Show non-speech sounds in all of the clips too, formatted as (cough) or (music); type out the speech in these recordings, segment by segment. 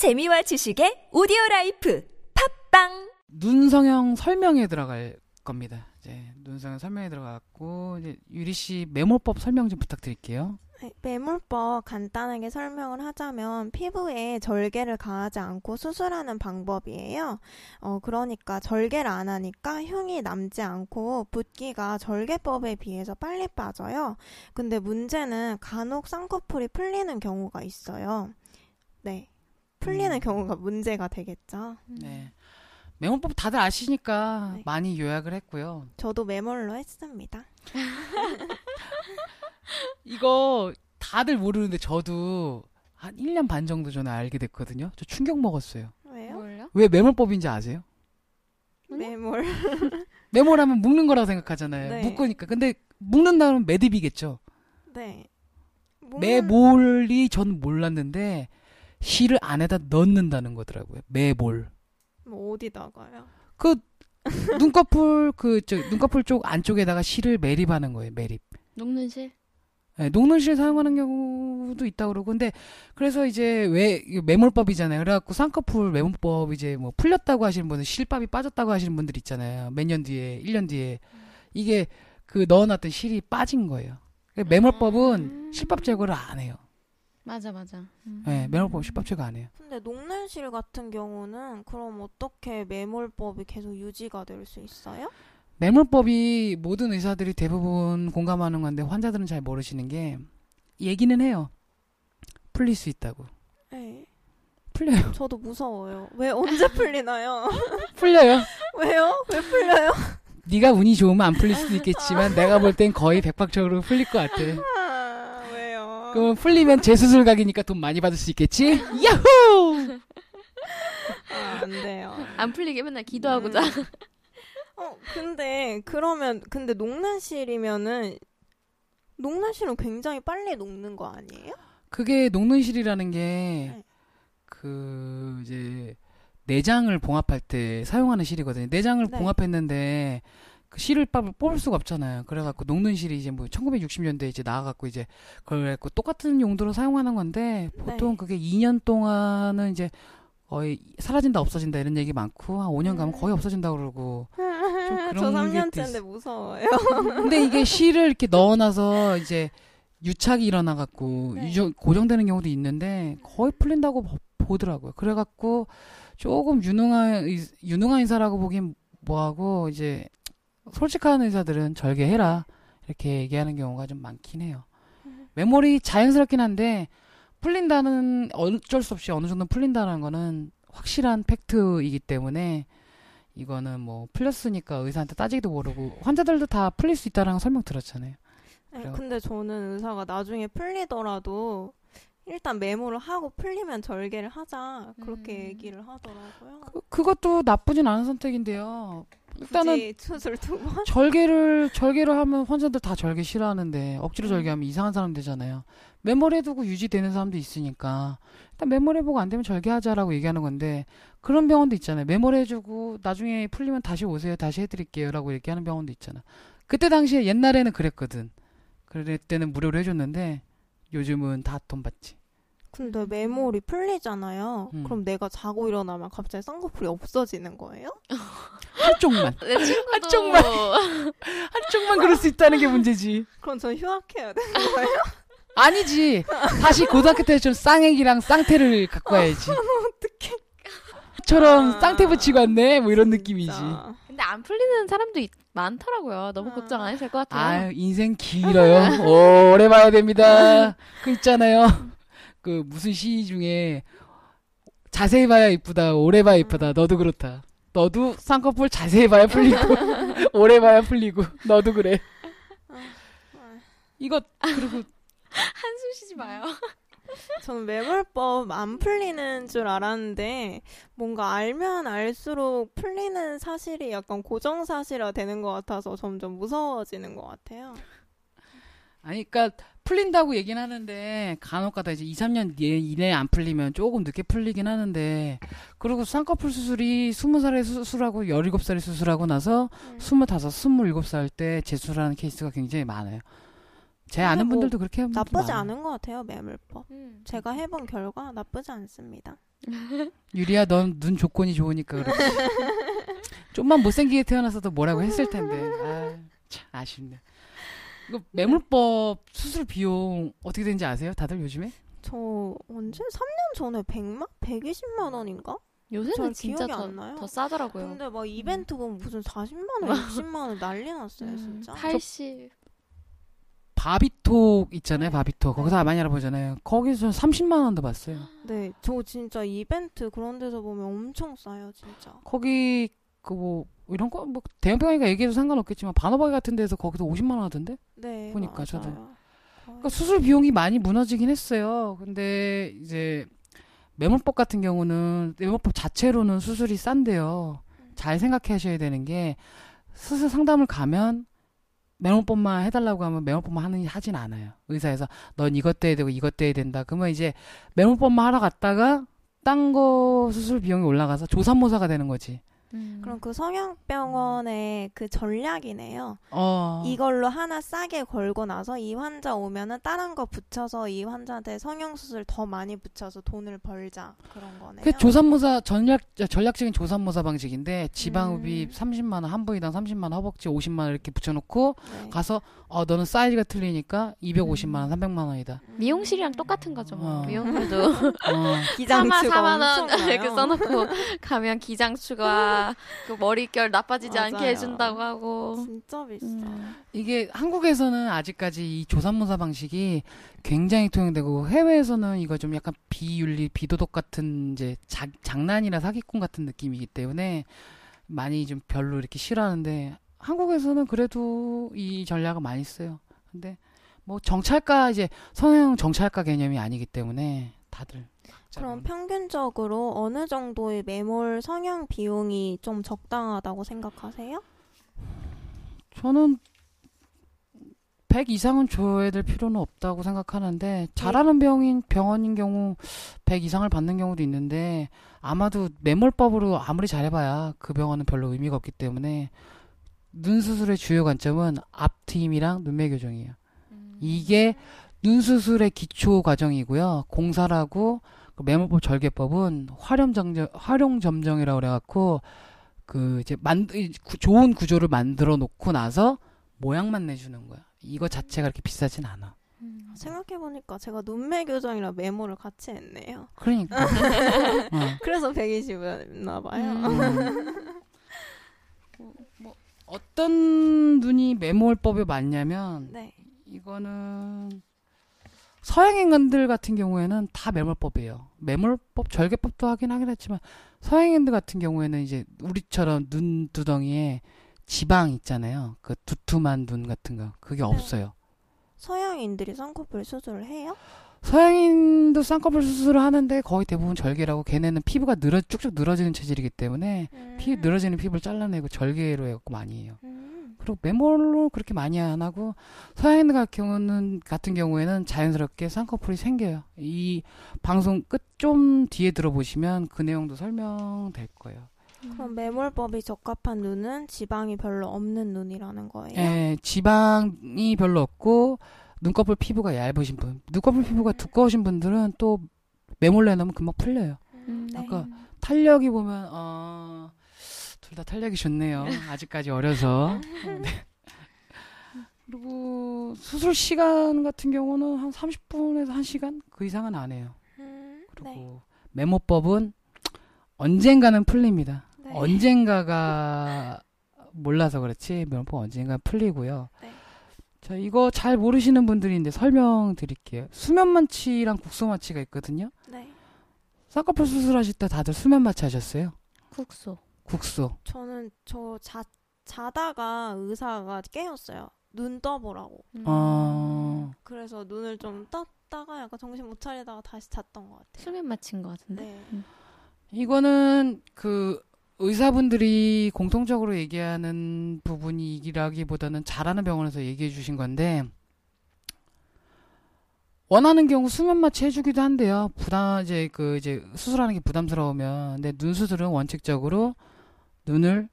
재미와 지식의 오디오 life 팟빵 눈 성형 설명에 들어갈 겁니다. 이제 눈 성형 설명에 들어갔고 이제 유리 씨 매몰법 설명 좀 부탁드릴게요. 네, 매몰법 간단하게 설명을 하자면 피부에 절개를 가하지 않고 수술하는 방법이에요. 어, 그러니까 절개를 안 하니까 흉이 남지 않고 붓기가 절개법에 비해서 빨리 빠져요. 근데 문제는 간혹 쌍꺼풀이 풀리는 경우가 있어요. 네. 풀리는 음. 경우가 문제가 되겠죠. 네. 메모법 다들 아시니까 네. 많이 요약을 했고요. 저도 매몰로 했습니다. (laughs) 이거 다들 모르는데 저도 한 1년 반 정도 전에 알게 됐거든요. 저 충격 먹었어요. 왜요? 뭘요? 왜 메모법인지 아세요? 매몰. 메모라면 (laughs) 묶는 거라고 생각하잖아요. 네. 묶으니까. 근데 묶는다면 매듭이겠죠. 네. 뭐- 매몰이 전 몰랐는데 실을 안에다 넣는다는 거더라고요. 매몰. 뭐 어디다가요? 그 눈꺼풀 그저 눈꺼풀 쪽 안쪽에다가 실을 매립하는 거예요. 매립. 녹는 실? 네, 녹는 실 사용하는 경우도 있다 그러고 근데 그래서 이제 왜 이거 매몰법이잖아요. 그래갖고 쌍꺼풀 매몰법 이제 뭐 풀렸다고 하시는 분은 실밥이 빠졌다고 하시는 분들 있잖아요. 몇 년 뒤에 1년 뒤에 이게 그 넣어놨던 실이 빠진 거예요. 그러니까 매몰법은 음. 실밥 제거를 안 해요. 맞아 맞아. 음. 네, 매몰법 안 해요. 근데 녹는실 같은 경우는 그럼 어떻게 매몰법이 계속 유지가 될 수 있어요? 매몰법이 모든 의사들이 대부분 공감하는 건데 환자들은 잘 모르시는 게 얘기는 해요. 풀릴 수 있다고. 네. 풀려요. (laughs) 저도 무서워요. 왜 언제 풀리나요? (laughs) 풀려요. (laughs) 왜요? 왜 풀려요? 네가 운이 좋으면 안 풀릴 수도 있겠지만 내가 볼 땐 거의 백박적으로 풀릴 것 같아. 그러면 풀리면 재수술 각이니까 돈 많이 받을 수 있겠지? 야호! 아, 안 돼요. 안 풀리게 맨날 기도하고 음. 자. 어, 근데 그러면 근데 녹는실이면은 녹는실은 굉장히 빨리 녹는 거 아니에요? 그게 녹는실이라는 게 네. 그 이제 내장을 봉합할 때 사용하는 실이거든요. 내장을 네. 봉합했는데 그 실을 빠- 뽑을 수가 없잖아요. 그래갖고 녹는 실이 이제 뭐 1960년대 이제 나와갖고 이제 그걸 갖고 똑같은 용도로 사용하는 건데 보통 네. 그게 2년 동안은 이제 거의 사라진다 없어진다 이런 얘기 많고 한 5년 가면 거의 없어진다 그러고 (laughs) 저게 3년째인데 있- 무서워요. (laughs) 근데 이게 실을 이렇게 넣어놔서 이제 유착이 일어나갖고 네. 유저- 고정되는 경우도 있는데 거의 풀린다고 보- 보더라고요. 그래갖고 조금 유능한 의- 유능한 의사라고 보긴 뭐하고 이제 솔직한 의사들은 절개해라 이렇게 얘기하는 경우가 좀 많긴 해요. 메모리 자연스럽긴 한데 풀린다는 어쩔 수 없이 어느 정도 풀린다는 거는 확실한 팩트이기 때문에 이거는 뭐 풀렸으니까 의사한테 따지기도 모르고 환자들도 다 풀릴 수 있다라는 설명 들었잖아요. 네. 근데 저는 의사가 나중에 풀리더라도 일단 메모를 하고 풀리면 절개를 하자 그렇게 음. 얘기를 하더라고요. 그, 그것도 나쁘진 않은 선택인데요. 일단은 수술 두 번? 절개를 절개를 하면 환자들 다 절개 싫어하는데 억지로 음. 절개하면 이상한 사람 되잖아요. 메모리 해두고 유지되는 사람도 있으니까 일단 메모리 해보고 안 되면 절개하자라고 얘기하는 건데 그런 병원도 있잖아요. 메모리 해주고 나중에 풀리면 다시 오세요. 다시 해드릴게요라고 얘기하는 병원도 있잖아. 그때 당시에 옛날에는 그랬거든. 그때는 무료로 해줬는데 요즘은 다 돈 받지. 근데 메모리 풀리잖아요. 음. 그럼 내가 자고 일어나면 갑자기 쌍꺼풀이 없어지는 거예요? (laughs) 한쪽만 내 친구도 한쪽만. (laughs) 한쪽만 그럴 수 있다는 게 문제지. 그럼 전 휴학해야 되는 거예요? (laughs) 아니지. 다시 고등학교 때좀 쌍액이랑 쌍태를 갖고 와야지. 어떡해. 처럼 아, 쌍태 붙이고 왔네. 뭐 이런 느낌이지. 근데 안 풀리는 사람도 있- 많더라고요. 너무 아. 걱정 안 해도 될것 같아요. 아유, 인생 길어요. 오래 봐야 됩니다. 그 있잖아요. 그 무슨 시 중에 자세히 봐야 이쁘다. 오래 봐야 이쁘다. 너도 그렇다. 너도 쌍꺼풀 자세히 봐야 풀리고 (laughs) 오래 봐야 풀리고 너도 그래. 이거 그리고 (laughs) 한숨 쉬지 마요. (laughs) 저는 매몰법 안 풀리는 줄 알았는데 뭔가 알면 알수록 풀리는 사실이 약간 고정 사실화 되는 것 같아서 점점 무서워지는 것 같아요. 아니, 그니까, 풀린다고 얘기는 하는데, 간혹가다 이제 2, 3년 뒤에 이내에 안 풀리면 조금 늦게 풀리긴 하는데, 그리고 쌍꺼풀 수술이 20살에 수술하고 17살에 수술하고 나서 음. 25, 27살 때 재수술하는 케이스가 굉장히 많아요. 제 아는 뭐 분들도 그렇게 분들 나쁘지 많아요. 않은 것 같아요, 매몰법. 음. 제가 해본 결과 나쁘지 않습니다. (laughs) 유리야, 넌 눈 조건이 좋으니까 그렇지. (laughs) 좀만 못생기게 태어났어도 뭐라고 했을 텐데. 아, 참 아쉽네. 이거 매물법 수술 비용 어떻게 되는지 아세요? 다들 요즘에? 저 언제 3년 전에 100만 120만 원인가? 요새는 잘 진짜 기억이 더, 안 나요. 더 싸더라고요. 근데 막 이벤트 보면 무슨 40만 원, 60만 원 난리 났어요, 음, 진짜. 80. 바비톡 있잖아요, 바비톡. 거기서 많이 알아보잖아요. 거기서 30만 원도 봤어요. 네, 저 진짜 이벤트 그런 데서 보면 엄청 싸요, 진짜. 거기 그 뭐 이런 거 뭐 대형병원이니까 얘기해도 상관없겠지만 반호박이 같은 데서 거기서 50만 원 하던데? 네, 보니까 맞아요. 저도. 그러니까 수술 비용이 많이 무너지긴 했어요. 근데 이제 매몰법 같은 경우는 매몰법 자체로는 수술이 싼데요. 잘 생각하셔야 되는 게 수술 상담을 가면 매몰법만 해달라고 하면 매몰법만 하는 하진 않아요. 의사에서 넌 이것 떼야 되고 이것 떼야 된다. 그러면 이제 매몰법만 하러 갔다가 딴 거 수술 비용이 올라가서 조산모사가 되는 거지. 음. 그럼 그 성형병원의 그 전략이네요. 어. 이걸로 하나 싸게 걸고 나서 이 환자 오면은 다른 거 붙여서 이 환자한테 성형수술 더 많이 붙여서 돈을 벌자 그런 거네요. 그 조산모사 전략 전략적인 조산모사 방식인데 지방흡입 음. 30만 원 한 부위당 30만 원 허벅지 50만 원 이렇게 붙여놓고 네. 가서 어 너는 사이즈가 틀리니까 250만 원 300만 원이다. 미용실이랑 똑같은 거죠. 뭐. 어. 미용실도 어. 기장 추가 4만, 4만 원 엄청나요. 이렇게 써놓고 (laughs) 가면 기장 추가 (laughs) 그 머릿결 나빠지지 않게 맞아요. 해준다고 하고. 진짜 비싸. 음. 이게 한국에서는 아직까지 이 조산모사 방식이 굉장히 통용되고 해외에서는 이거 좀 약간 비윤리 비도덕 같은 이제 자, 장난이나 사기꾼 같은 느낌이기 때문에 많이 좀 별로 이렇게 싫어하는데 한국에서는 그래도 이 전략을 많이 써요. 근데 뭐 정찰가 이제 성형 정찰가 개념이 아니기 때문에 다들 그럼 평균적으로 어느 정도의 매몰 성형 비용이 좀 적당하다고 생각하세요? 저는 100 이상은 줘야 될 필요는 없다고 생각하는데 잘하는 병인 병원인 경우 100 이상을 받는 경우도 있는데 아마도 매몰법으로 아무리 잘해봐야 그 병원은 별로 의미가 없기 때문에 눈 수술의 주요 관점은 앞트임이랑 눈매 교정이에요. 음. 이게 눈 수술의 기초 과정이고요. 공사라고 그 매몰법 절개법은 활용 점정 활용 점정이라고 그래갖고 그 이제 만 좋은 구조를 만들어 놓고 나서 모양만 내주는 거야. 이거 자체가 그렇게 비싸진 않아. 음. 생각해보니까 제가 눈매 교정이랑 메모를 같이 했네요. 그러니까. (laughs) 어. 그래서 120이었나 봐요. 음. (laughs) 뭐 어떤 눈이 매몰법에 맞냐면 네. 이거는 서양 인간들 같은 경우에는 다 매몰법이에요. 매몰법 절개법도 하긴 하긴 했지만 서양인들 같은 경우에는 이제 우리처럼 눈 두덩이에 지방 있잖아요. 그 두툼한 눈 같은 거 그게 없어요. 서양인들이 쌍꺼풀 수술을 해요? 서양인도 쌍꺼풀 수술을 하는데 거의 대부분 절개라고 걔네는 피부가 늘어 쭉쭉 늘어지는 체질이기 때문에 피 음. 늘어지는 피부를 잘라내고 절개로 해갖고 많이 해요. 음. 그리고 매몰로 그렇게 많이 안 하고 서양인들 같은 경우는 같은 경우에는 자연스럽게 쌍꺼풀이 생겨요. 이 방송 끝 좀 뒤에 들어보시면 그 내용도 설명될 거예요. 그럼 매몰법이 적합한 눈은 지방이 별로 없는 눈이라는 거예요? 예, 지방이 별로 없고 눈꺼풀 피부가 얇으신 분, 눈꺼풀 피부가 두꺼우신 분들은 또 매몰 내놓으면 금방 풀려요. 음, 네. 아까 탄력이 보면 어, 둘 다 탄력이 좋네요. 아직까지 어려서. (laughs) 네. 그리고 수술 시간 같은 경우는 한 30분에서 1시간 그 이상은 안 해요. 음, 그리고 네. 메모법은 언젠가는 풀립니다. 네. 언젠가가 몰라서 그렇지 메모법 언젠가 풀리고요. 네. 자 이거 잘 모르시는 분들인데 설명드릴게요. 수면 마취랑 국소 마취가 있거든요. 네. 쌍꺼풀 수술하실 때 다들 수면 마취 하셨어요? 국소. 국소. 저는 저 자, 자다가 의사가 깨웠어요. 눈 떠보라고. 음. 어, 그래서 눈을 좀 떴다가 약간 정신 못 차리다가 다시 잤던 것 같아요. 수면 마취인 것 같은데. 네. 이거는 그 의사분들이 공통적으로 얘기하는 부분이라기보다는 잘하는 병원에서 얘기해 주신 건데 원하는 경우 수면 마취 해주기도 한대요. 부담 이제 그 이제 수술하는 게 부담스러우면 근데 눈 수술은 원칙적으로 눈을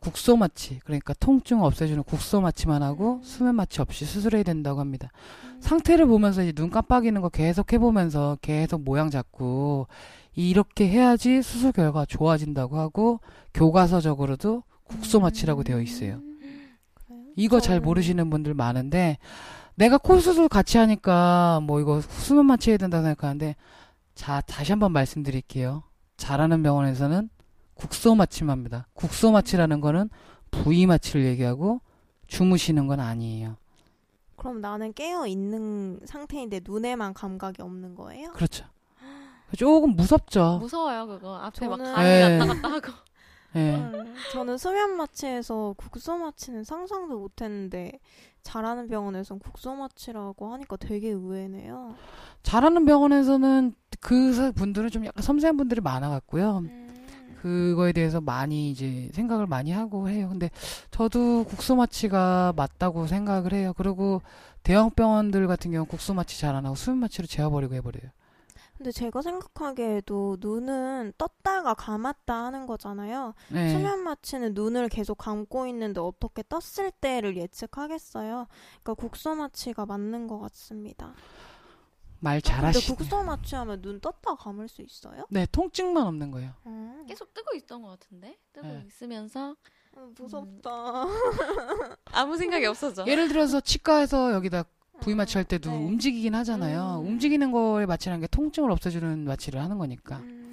국소 마취 그러니까 통증 없애주는 국소 마취만 하고 수면 마취 없이 수술해야 된다고 합니다. 음. 상태를 보면서 이제 눈 깜빡이는 거 계속 해보면서 계속 모양 잡고 이렇게 해야지 수술 결과가 좋아진다고 하고 교과서적으로도 국소 마취라고 되어 있어요. 이거 잘 모르시는 분들 많은데 내가 코 수술 같이 하니까 뭐 이거 수면 마취 해야 된다 생각하는데 자 다시 한번 말씀드릴게요. 잘하는 병원에서는 국소 마취만 합니다. 국소 마취라는 거는 부위 마취를 얘기하고 주무시는 건 아니에요. 그럼 나는 깨어 있는 상태인데 눈에만 감각이 없는 거예요? 그렇죠. 조금 무섭죠. 무서워요 그거 앞에 막 저는- 감이 네. 왔다 갔다 하고 (laughs) 예. 음, 저는 수면 마취에서 국소 마취는 상상도 못했는데 잘하는 병원에선 국소 마취라고 하니까 되게 의외네요. 잘하는 병원에서는 그 사- 분들은 좀 약간 섬세한 분들이 많아갖고요. 음. 그거에 대해서 많이 이제 생각을 많이 하고 해요. 근데 저도 국소 마취가 맞다고 생각을 해요. 그리고 대형 병원들 같은 경우 국소 마취 잘 안 하고 수면 마취로 재워버리고 해버려요. 근데 제가 생각하기에도 눈은 떴다가 감았다 하는 거잖아요. 네. 수면 마취는 눈을 계속 감고 있는데 어떻게 떴을 때를 예측하겠어요? 그러니까 국소 마취가 맞는 것 같습니다. 말 근데 잘하시네. 국소 마취하면 눈 떴다 감을 수 있어요? 네, 통증만 없는 거예요. 음. 계속 뜨고 있던 것 같은데 뜨고 네. 있으면서 음, 무섭다. (laughs) 아무 생각이 없어져. 예를 들어서 치과에서 여기다 부위 마취할 때도 네. 움직이긴 하잖아요. 음. 움직이는 거에 마취라는 게 통증을 없애주는 마취를 하는 거니까. 음.